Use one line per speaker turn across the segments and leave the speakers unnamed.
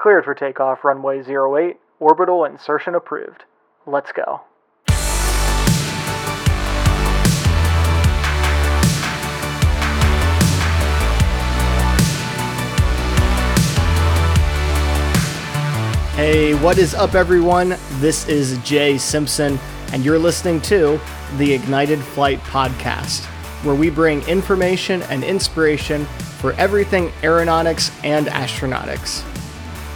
Cleared for takeoff, runway 08, orbital insertion approved. Let's go. Hey, what is up, everyone? This is Jay Simpson, and you're listening to the Ignited Flight Podcast, where we bring information and inspiration for everything aeronautics and astronautics.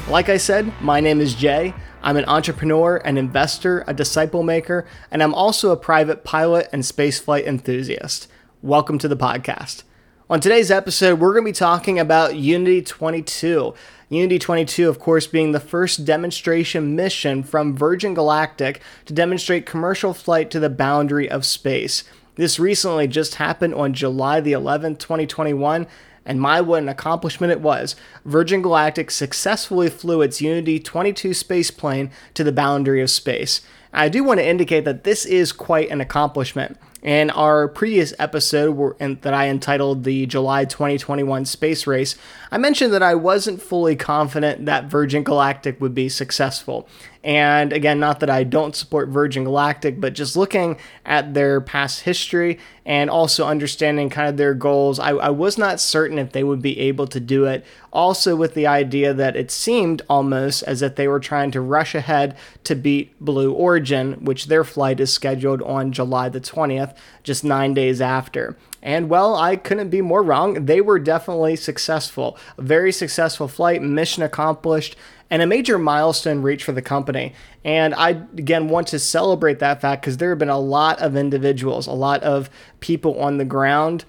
Like I said, my name is Jay. I'm an entrepreneur, an investor, a disciple maker, and I'm also a private pilot and spaceflight enthusiast. Welcome to the podcast. On today's episode, we're going to be talking about Unity 22. Unity 22, of course, being the first demonstration mission from Virgin Galactic to demonstrate commercial flight to the boundary of space. This recently just happened on July the 11th, 2021, and my what an accomplishment it was. Virgin Galactic successfully flew its Unity 22 space plane to the boundary of space. I do want to indicate that this is quite an accomplishment. In our previous episode that I entitled the July 2021 Space Race, I mentioned that I wasn't fully confident that Virgin Galactic would be successful. And again, not that I don't support Virgin Galactic, but just looking at their past history and also understanding kind of their goals, I, I, was not certain if they would be able to do it. Also, with the idea that it seemed almost as if they were trying to rush ahead to beat Blue Origin, which their flight is scheduled on July the 20th, just nine days after. And well, I couldn't be more wrong. They were definitely successful. A very successful flight, mission accomplished, and a major milestone reached for the company. And I, again, want to celebrate that fact because there have been a lot of individuals, a lot of people on the ground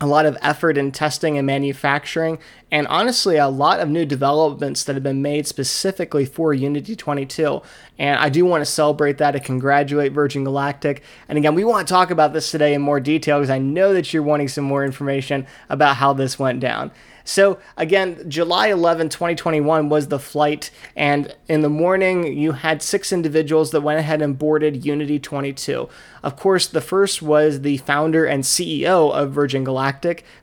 a lot of effort in testing and manufacturing, and honestly, a lot of new developments that have been made specifically for Unity 22. And I do want to celebrate that and congratulate Virgin Galactic. And again, we want to talk about this today in more detail because I know that you're wanting some more information about how this went down. So, again, July 11, 2021 was the flight, and in the morning, you had six individuals that went ahead and boarded Unity 22. Of course, the first was the founder and CEO of Virgin Galactic,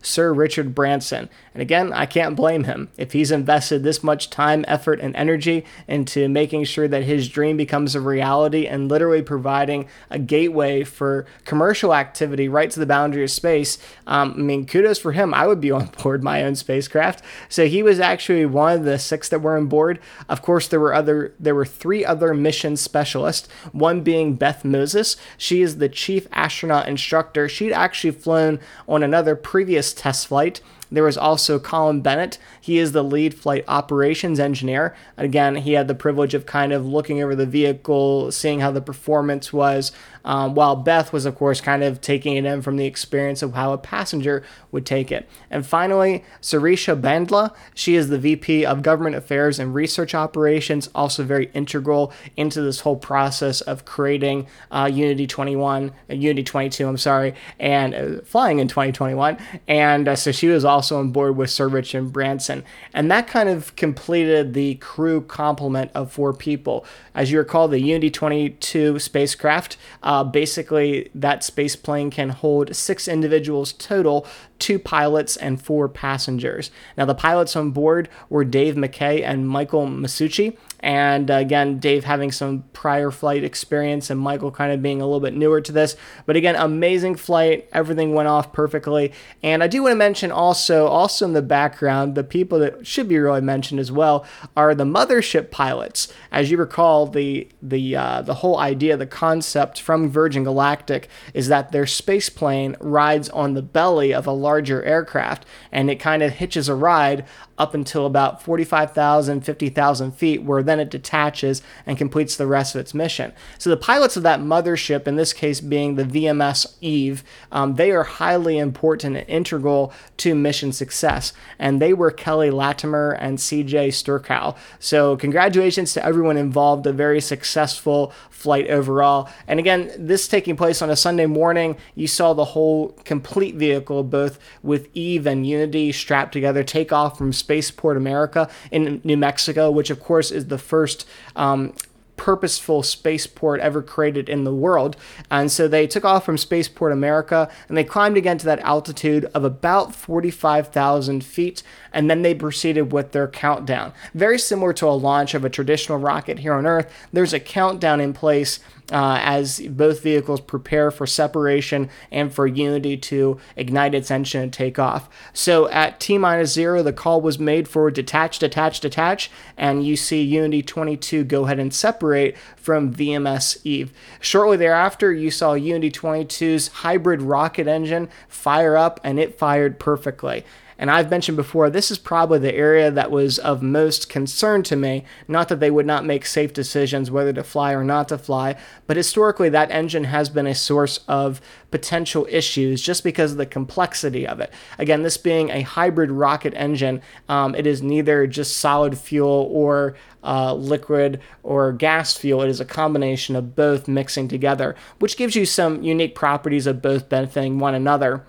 Sir Richard Branson. And again, I can't blame him. If he's invested this much time, effort, and energy into making sure that his dream becomes a reality and literally providing a gateway for commercial activity right to the boundary of space, um, I mean, kudos for him. I would be on board my own spacecraft. So he was actually one of the six that were on board. Of course, there were other, there were three other mission specialists. One being Beth Moses. She is the chief astronaut instructor. She'd actually flown on another previous test flight there was also Colin Bennett. He is the lead flight operations engineer. Again, he had the privilege of kind of looking over the vehicle, seeing how the performance was, um, while Beth was, of course, kind of taking it in from the experience of how a passenger would take it. And finally, Sirisha Bandla. She is the VP of Government Affairs and Research Operations, also very integral into this whole process of creating uh, Unity 21, uh, Unity 22, I'm sorry, and uh, flying in 2021. And uh, so she was also on board with Sir Richard Branson. And that kind of completed the crew complement of four people. As you recall, the Unity 22 spacecraft. Uh, basically, that space plane can hold six individuals total, two pilots and four passengers. Now, the pilots on board were Dave McKay and Michael Masucci. And uh, again, Dave having some prior flight experience and Michael kind of being a little bit newer to this. But again, amazing flight. Everything went off perfectly. And I do want to mention also, also in the background, the people that should be really mentioned as well are the mothership pilots. As you recall, the the uh, the whole idea, the concept from Virgin Galactic is that their space plane rides on the belly of a larger aircraft, and it kind of hitches a ride up until about 45,000, 50,000 feet, where then it detaches and completes the rest of its mission. So the pilots of that mothership, in this case being the VMS Eve, um, they are highly important and integral to mission success. And they were Kelly Latimer and CJ Sturckow. So congratulations to everyone involved. A very successful flight overall. And again, this taking place on a Sunday morning, you saw the whole complete vehicle, both with Eve and Unity strapped together, take off from Spaceport America in New Mexico, which of course is the first um, purposeful spaceport ever created in the world. And so they took off from Spaceport America and they climbed again to that altitude of about 45,000 feet. And then they proceeded with their countdown. Very similar to a launch of a traditional rocket here on Earth, there's a countdown in place uh, as both vehicles prepare for separation and for Unity to ignite its engine and take off. So at T minus zero, the call was made for detach, detach, detach, and you see Unity 22 go ahead and separate from VMS Eve. Shortly thereafter, you saw Unity 22's hybrid rocket engine fire up, and it fired perfectly. And I've mentioned before, this is probably the area that was of most concern to me. Not that they would not make safe decisions whether to fly or not to fly, but historically, that engine has been a source of potential issues just because of the complexity of it. Again, this being a hybrid rocket engine, um, it is neither just solid fuel or uh, liquid or gas fuel. It is a combination of both mixing together, which gives you some unique properties of both benefiting one another.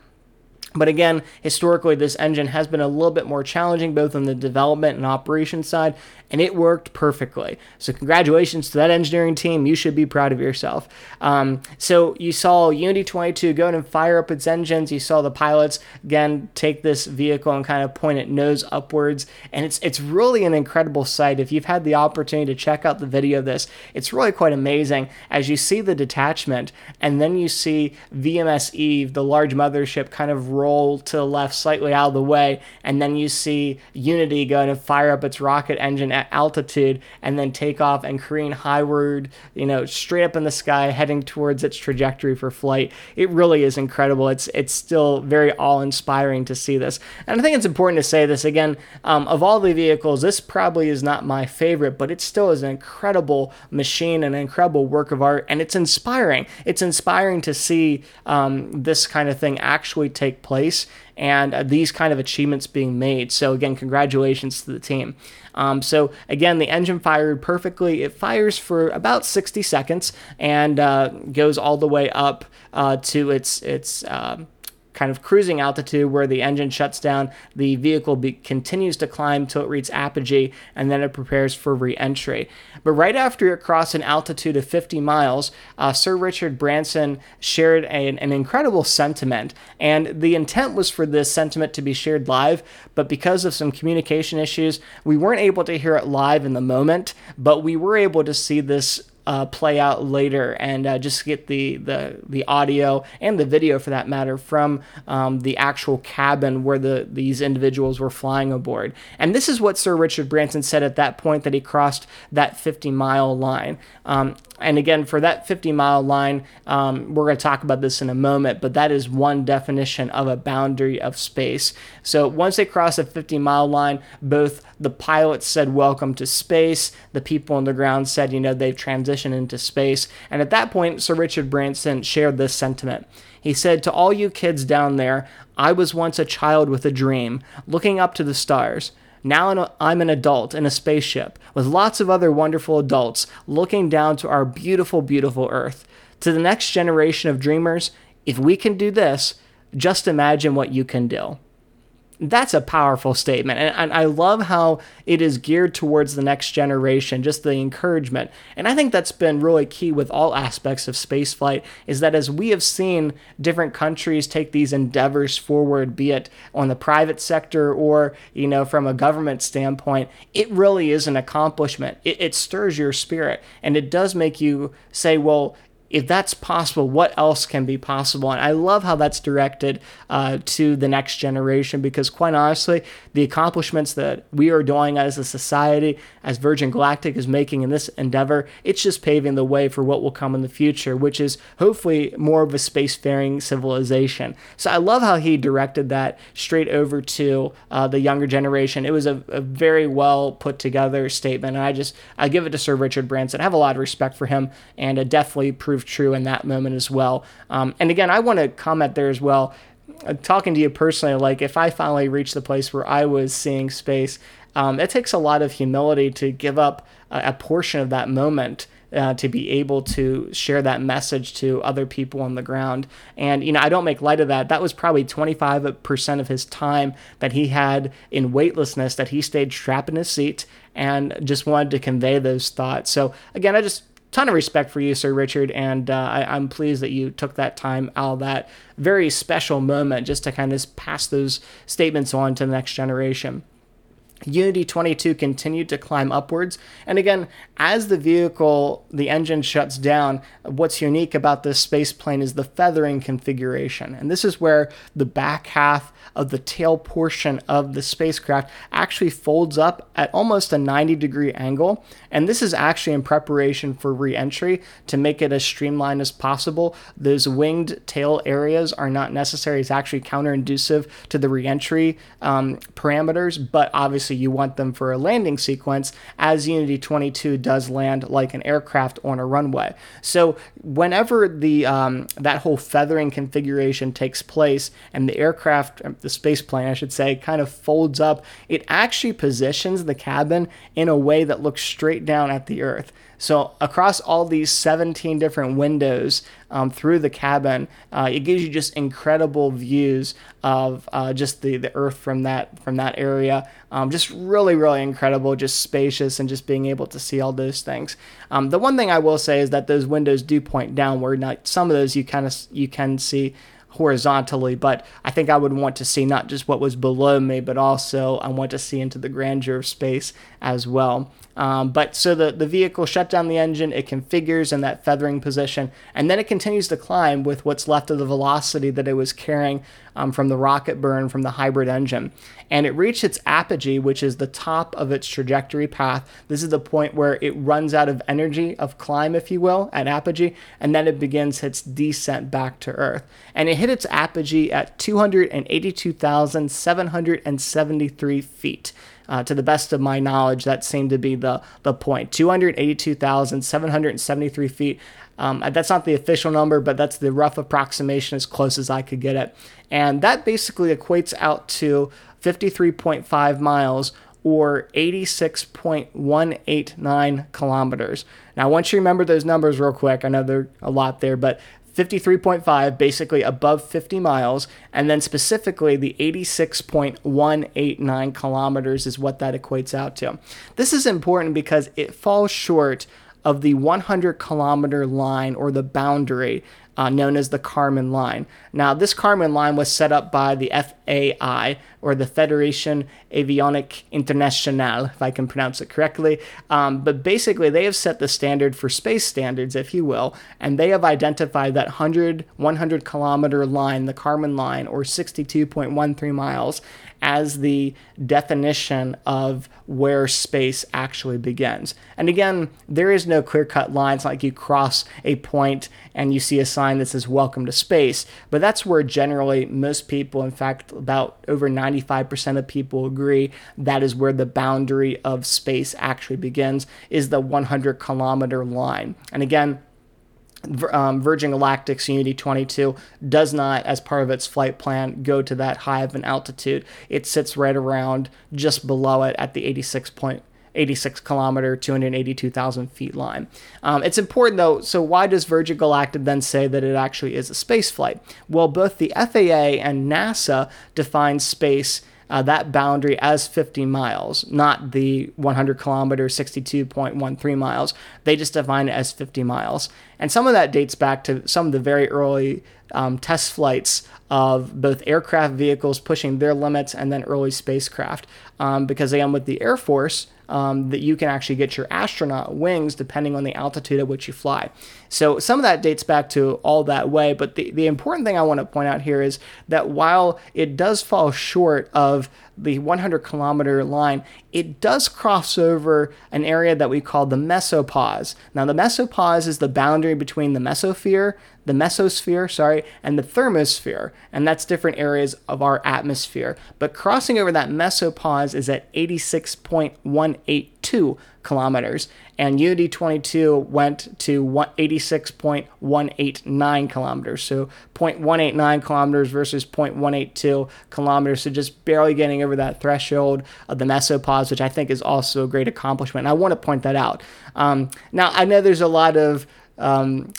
But again, historically, this engine has been a little bit more challenging, both on the development and operation side, and it worked perfectly. So, congratulations to that engineering team. You should be proud of yourself. Um, so, you saw Unity 22 go and fire up its engines. You saw the pilots again take this vehicle and kind of point it nose upwards, and it's it's really an incredible sight. If you've had the opportunity to check out the video of this, it's really quite amazing as you see the detachment, and then you see VMS Eve, the large mothership, kind of roll to the left, slightly out of the way, and then you see Unity going to fire up its rocket engine at altitude and then take off and careen highward, you know, straight up in the sky, heading towards its trajectory for flight. It really is incredible. It's it's still very awe-inspiring to see this, and I think it's important to say this again. Um, of all the vehicles, this probably is not my favorite, but it still is an incredible machine, an incredible work of art, and it's inspiring. It's inspiring to see um, this kind of thing actually take place and uh, these kind of achievements being made. So again, congratulations to the team. Um, so again, the engine fired perfectly. It fires for about 60 seconds and uh, goes all the way up uh, to its its um, kind of cruising altitude where the engine shuts down. The vehicle be- continues to climb till it reaches apogee, and then it prepares for re-entry. But right after it crossed an altitude of 50 miles, uh, Sir Richard Branson shared an, an incredible sentiment, and the intent was for this sentiment to be shared live. But because of some communication issues, we weren't able to hear it live in the moment. But we were able to see this uh, play out later and uh, just get the, the the audio and the video for that matter from um, the actual cabin where the these individuals were flying aboard. And this is what Sir Richard Branson said at that point that he crossed that 50 mile line. Um, and again, for that 50 mile line, um, we're going to talk about this in a moment, but that is one definition of a boundary of space. So once they cross the 50 mile line, both the pilots said, Welcome to space. The people on the ground said, You know, they've transitioned into space. And at that point, Sir Richard Branson shared this sentiment. He said, To all you kids down there, I was once a child with a dream, looking up to the stars. Now I'm an adult in a spaceship with lots of other wonderful adults looking down to our beautiful, beautiful Earth. To the next generation of dreamers, if we can do this, just imagine what you can do that's a powerful statement. And, and, I love how it is geared towards the next generation, just the encouragement. And I think that's been really key with all aspects of spaceflight is that as we have seen different countries take these endeavors forward, be it on the private sector or, you know, from a government standpoint, it really is an accomplishment. It, it stirs your spirit and it does make you say, well, if that's possible, what else can be possible? And I love how that's directed uh, to the next generation because, quite honestly, the accomplishments that we are doing as a society, as Virgin Galactic is making in this endeavor, it's just paving the way for what will come in the future, which is hopefully more of a spacefaring civilization. So I love how he directed that straight over to uh, the younger generation. It was a, a, very well put together statement, and I just I give it to Sir Richard Branson. I have a lot of respect for him, and it definitely proved true in that moment as well. Um, and again, I want to comment there as well. Uh, talking to you personally, like if I finally reached the place where I was seeing space, um, it takes a lot of humility to give up a, a portion of that moment uh, to be able to share that message to other people on the ground. And, you know, I don't make light of that. That was probably 25% of his time that he had in weightlessness that he stayed strapped in his seat and just wanted to convey those thoughts. So, again, I just ton of respect for you, Sir Richard, and uh, I, am pleased that you took that time out of that very special moment just to kind of pass those statements on to the next generation. Unity 22 continued to climb upwards. And again, as the vehicle, the engine shuts down, what's unique about this space plane is the feathering configuration. And this is where the back half of the tail portion of the spacecraft actually folds up at almost a 90 degree angle. And this is actually in preparation for reentry to make it as streamlined as possible. Those winged tail areas are not necessary. It's actually counterintuitive to the reentry um, parameters, but obviously you want them for a landing sequence as Unity 22 does land like an aircraft on a runway. So whenever the um, that whole feathering configuration takes place and the aircraft, the space plane, I should say, kind of folds up, it actually positions the cabin in a way that looks straight down at the Earth. So across all these 17 different windows um, through the cabin, uh, it gives you just incredible views of uh, just the, the Earth from that from that area. Um, just really, really incredible, just spacious, and just being able to see all those things. Um, the one thing I will say is that those windows do point downward. Now, some of those you kind of you can see horizontally, but I think I would want to see not just what was below me, but also I want to see into the grandeur of space as well. Um, but so the, the vehicle shut down the engine, it configures in that feathering position, and then it continues to climb with what's left of the velocity that it was carrying um, from the rocket burn from the hybrid engine. And it reached its apogee, which is the top of its trajectory path. This is the point where it runs out of energy of climb, if you will, at apogee, and then it begins its descent back to Earth. And it hit its apogee at 282,773 feet. Uh, to the best of my knowledge, that seemed to be the, the point. 282,773 feet. Um, that's not the official number, but that's the rough approximation as close as I could get it. And that basically equates out to 53.5 miles or 86.189 kilometers. Now, once you remember those numbers real quick, I know they're a lot there, but 53.5, basically above 50 miles, and then specifically the 86.189 kilometers is what that equates out to. This is important because it falls short of the 100 kilometer line or the boundary uh, known as the Kármán line. Now, this Kármán line was set up by the FAI, or the Fédération Avionique Internationale, if I can pronounce it correctly. Um, but basically, they have set the standard for space standards, if you will, and they have identified that 100, 100 kilometer line, the Kármán line, or 62.13 miles, as the definition of where space actually begins. And again, there is no clear cut lines like you cross a point and you see a sign that says welcome to space. But that's where generally most people, in fact, about over 95% of people agree that is where the boundary of space actually begins, is the 100 kilometer line. And again, um, Virgin Galactic's Unity 22 does not, as part of its flight plan, go to that high of an altitude. It sits right around just below it at the 86 point. 86 kilometer, 282,000 feet line. Um, it's important though, so why does Virgin Galactic then say that it actually is a space flight? Well, both the FAA and NASA define space uh, that boundary as 50 miles, not the 100 kilometer, 62.13 miles. They just define it as 50 miles. And some of that dates back to some of the very early um, test flights of both aircraft vehicles pushing their limits and then early spacecraft. Um, because again, with the Air Force, um, that you can actually get your astronaut wings depending on the altitude at which you fly. So some of that dates back to all that way, but the, the important thing I want to point out here is that while it does fall short of the 100 kilometer line, it does cross over an area that we call the mesopause. Now, the mesopause is the boundary between the mesosphere, the mesosphere, sorry, and the thermosphere, and that's different areas of our atmosphere. But crossing over that mesopause is at 86.182 kilometers, and Unity 22 went to 86.189 kilometers. So 0.189 kilometers versus 0.182 kilometers. So just barely getting over that threshold of the mesopause, which I think is also a great accomplishment. And I want to point that out. Um, now, I know there's a lot of um,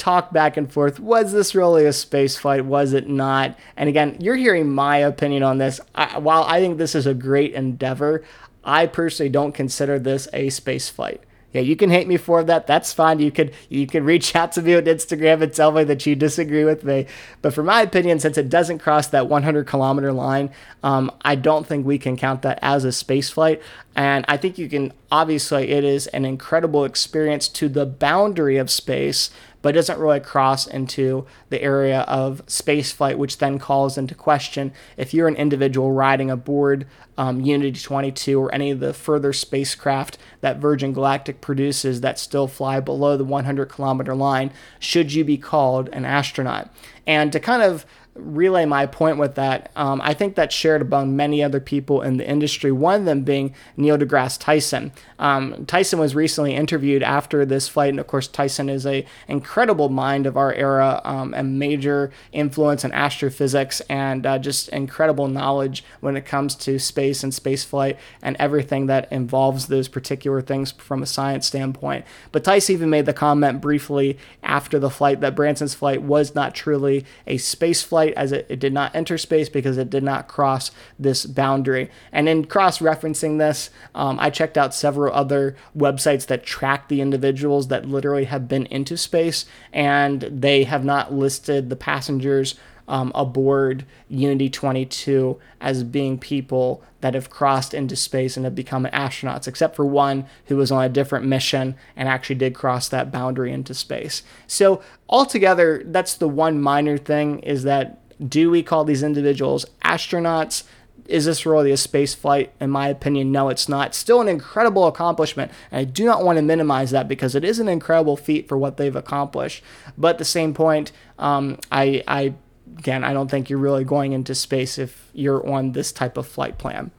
talk back and forth. Was this really a space flight? Was it not? And again, you're hearing my opinion on this. I, while I think this is a great endeavor, I personally don't consider this a space flight. Yeah, you can hate me for that. That's fine. You could you could reach out to me on Instagram and tell me that you disagree with me. But for my opinion, since it doesn't cross that 100 kilometer line, um, I don't think we can count that as a space flight. And I think you can obviously it is an incredible experience to the boundary of space but it doesn't really cross into the area of spaceflight, which then calls into question if you're an individual riding aboard um, Unity 22 or any of the further spacecraft that Virgin Galactic produces that still fly below the 100 kilometer line, should you be called an astronaut? And to kind of relay my point with that. Um, I think that's shared among many other people in the industry, one of them being Neil deGrasse Tyson. Um, Tyson was recently interviewed after this flight, and of course, Tyson is a incredible mind of our era um, and major influence in astrophysics and uh, just incredible knowledge when it comes to space and space flight and everything that involves those particular things from a science standpoint. But Tyson even made the comment briefly after the flight that Branson's flight was not truly a space flight as it, it did not enter space because it did not cross this boundary. And in cross referencing this, um, I checked out several other websites that track the individuals that literally have been into space, and they have not listed the passengers um, aboard Unity 22 as being people that have crossed into space and have become astronauts, except for one who was on a different mission and actually did cross that boundary into space. So, altogether, that's the one minor thing is that do we call these individuals astronauts? Is this really a space flight? In my opinion, no, it's not. Still an incredible accomplishment. And I do not want to minimize that because it is an incredible feat for what they've accomplished. But at the same point, um, I, I again, I don't think you're really going into space if you're on this type of flight plan.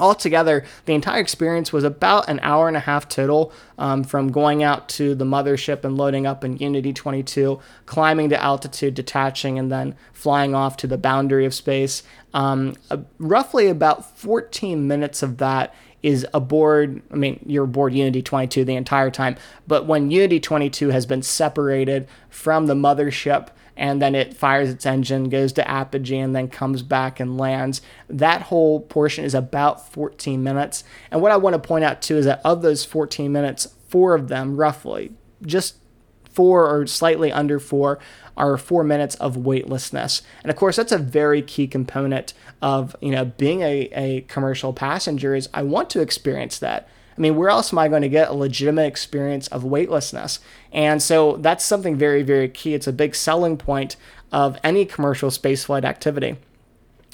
Altogether, the entire experience was about an hour and a half total um, from going out to the mothership and loading up in Unity 22, climbing to altitude, detaching, and then flying off to the boundary of space. Um, uh, roughly about 14 minutes of that is aboard. I mean, you're aboard Unity 22 the entire time, but when Unity 22 has been separated from the mothership, and then it fires its engine, goes to apogee, and then comes back and lands. That whole portion is about 14 minutes. And what I want to point out too is that of those 14 minutes, four of them, roughly, just four or slightly under four, are four minutes of weightlessness. And of course, that's a very key component of you know being a, a commercial passenger is I want to experience that. I mean, where else am I going to get a legitimate experience of weightlessness? And so that's something very, very key. It's a big selling point of any commercial spaceflight activity.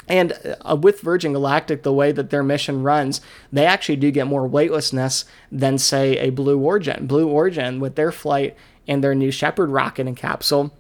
And uh, with Virgin Galactic, the way that their mission runs, they actually do get more weightlessness than, say, a Blue Origin. Blue Origin, with their flight in their new Shepard rocket and capsule,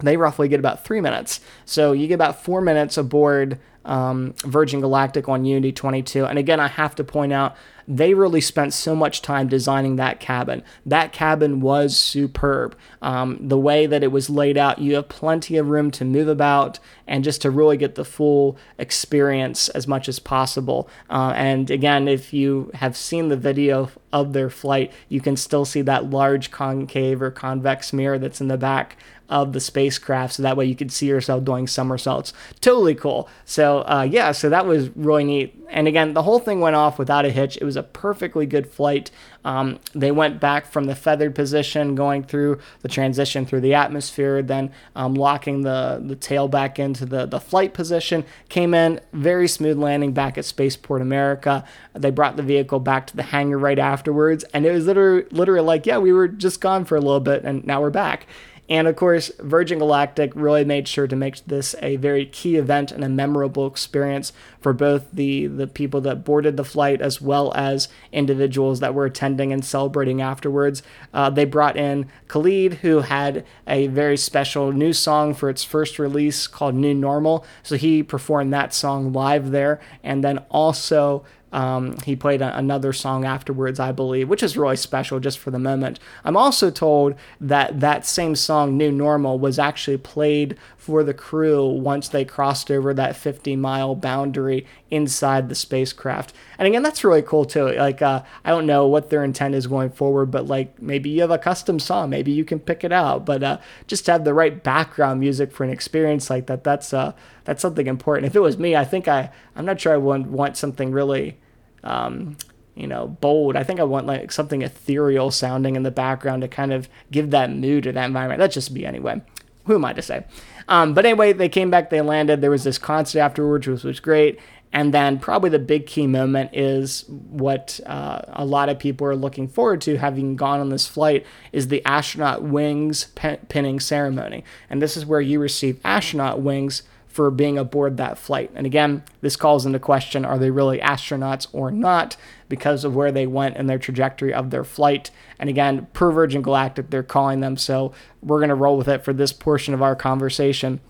they roughly get about three minutes. So you get about four minutes aboard um, Virgin Galactic on Unity 22. And again, I have to point out they really spent so much time designing that cabin. That cabin was superb. Um, the way that it was laid out, you have plenty of room to move about and just to really get the full experience as much as possible. Uh, and again, if you have seen the video of their flight, you can still see that large concave or convex mirror that's in the back of the spacecraft so that way you could see yourself doing somersaults. Totally cool. So, uh, yeah, so that was really neat. And again, the whole thing went off without a hitch. It was a perfectly good flight. Um, they went back from the feathered position, going through the transition through the atmosphere, then um, locking the, the tail back into the, the flight position, came in, very smooth landing back at Spaceport America. They brought the vehicle back to the hangar right afterwards, and it was literally, literally like, yeah, we were just gone for a little bit, and now we're back. And of course, Virgin Galactic really made sure to make this a very key event and a memorable experience for both the, the people that boarded the flight as well as individuals that were attending and celebrating afterwards. Uh, they brought in Khalid, who had a very special new song for its first release called New Normal. So he performed that song live there. And then also, Um, he played a, another song afterwards, I believe, which is really special just for the moment. I'm also told that that same song, New Normal, was actually played for the crew once they crossed over that 50 mile boundary inside the spacecraft. And again, that's really cool too. Like, uh, I don't know what their intent is going forward, but like maybe you have a custom song, maybe you can pick it out. But uh, just to have the right background music for an experience like that, that's uh, that's something important. If it was me, I think I I'm not sure I would want something really. Um, you know, bold. I think I want like something ethereal sounding in the background to kind of give that mood to that environment. That's just me anyway. Who am I to say? Um, but anyway, they came back, they landed. There was this concert afterwards, which was great. And then probably the big key moment is what uh, a lot of people are looking forward to having gone on this flight is the astronaut wings pinning ceremony. And this is where you receive astronaut wings for being aboard that flight. And again, this calls into question are they really astronauts or not because of where they went and their trajectory of their flight. And again, per Virgin Galactic, they're calling them. So we're going to roll with it for this portion of our conversation.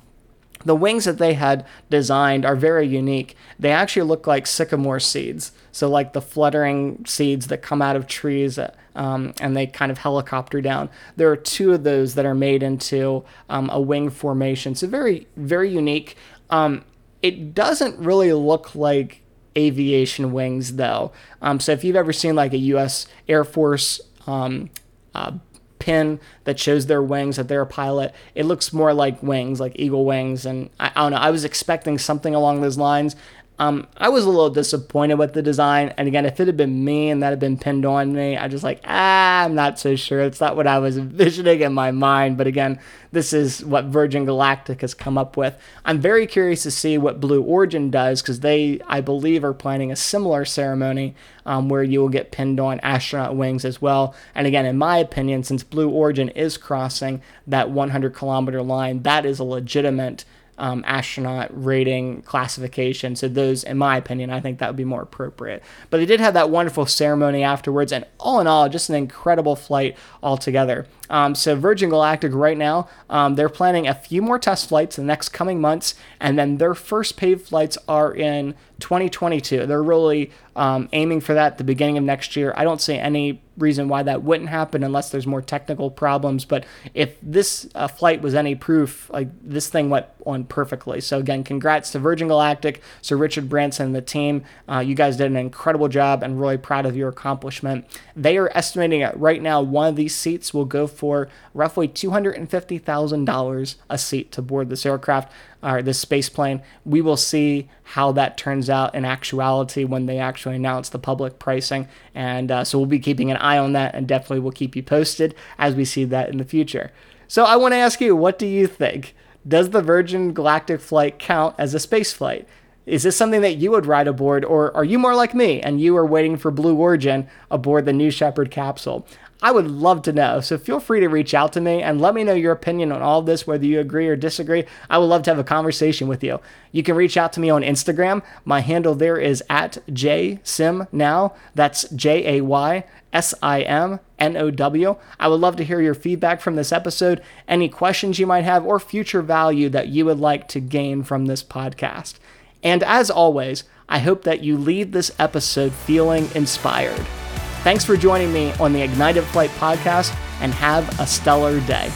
The wings that they had designed are very unique. They actually look like sycamore seeds. So, like the fluttering seeds that come out of trees um, and they kind of helicopter down. There are two of those that are made into um, a wing formation. So, very, very unique. Um, it doesn't really look like aviation wings, though. Um, so, if you've ever seen like a U.S. Air Force um, uh, pin that shows their wings that they're a pilot. It looks more like wings, like eagle wings, and I, I don't know. I was expecting something along those lines, um, I was a little disappointed with the design. And again, if it had been me and that had been pinned on me, I just like, ah, I'm not so sure. It's not what I was envisioning in my mind. But again, this is what Virgin Galactic has come up with. I'm very curious to see what Blue Origin does because they, I believe, are planning a similar ceremony um, where you will get pinned on astronaut wings as well. And again, in my opinion, since Blue Origin is crossing that 100 kilometer line, that is a legitimate um, astronaut rating classification. So those, in my opinion, I think that would be more appropriate. But they did have that wonderful ceremony afterwards, and all in all, just an incredible flight altogether. Um, so Virgin Galactic right now, um, they're planning a few more test flights in the next coming months, and then their first paid flights are in 2022. They're really um, aiming for that at the beginning of next year. I don't see any reason why that wouldn't happen unless there's more technical problems. But if this uh, flight was any proof, like this thing went on perfectly. So again, congrats to Virgin Galactic, Sir Richard Branson, and the team. Uh, you guys did an incredible job, and really proud of your accomplishment. They are estimating it right now one of these seats will go for roughly $250,000 a seat to board this aircraft or this space plane. We will see how that turns out in actuality when they actually announce the public pricing. And uh, so we'll be keeping an eye on that and definitely will keep you posted as we see that in the future. So I want to ask you, what do you think? Does the Virgin Galactic flight count as a space flight? Is this something that you would ride aboard, or are you more like me and you are waiting for Blue Origin aboard the New Shepard capsule? I would love to know. So feel free to reach out to me and let me know your opinion on all of this, whether you agree or disagree. I would love to have a conversation with you. You can reach out to me on Instagram. My handle there is at jaysimnow. That's J A Y S I M N O W. I would love to hear your feedback from this episode, any questions you might have, or future value that you would like to gain from this podcast. And as always, I hope that you leave this episode feeling inspired. Thanks for joining me on the Ignited Flight podcast and have a stellar day.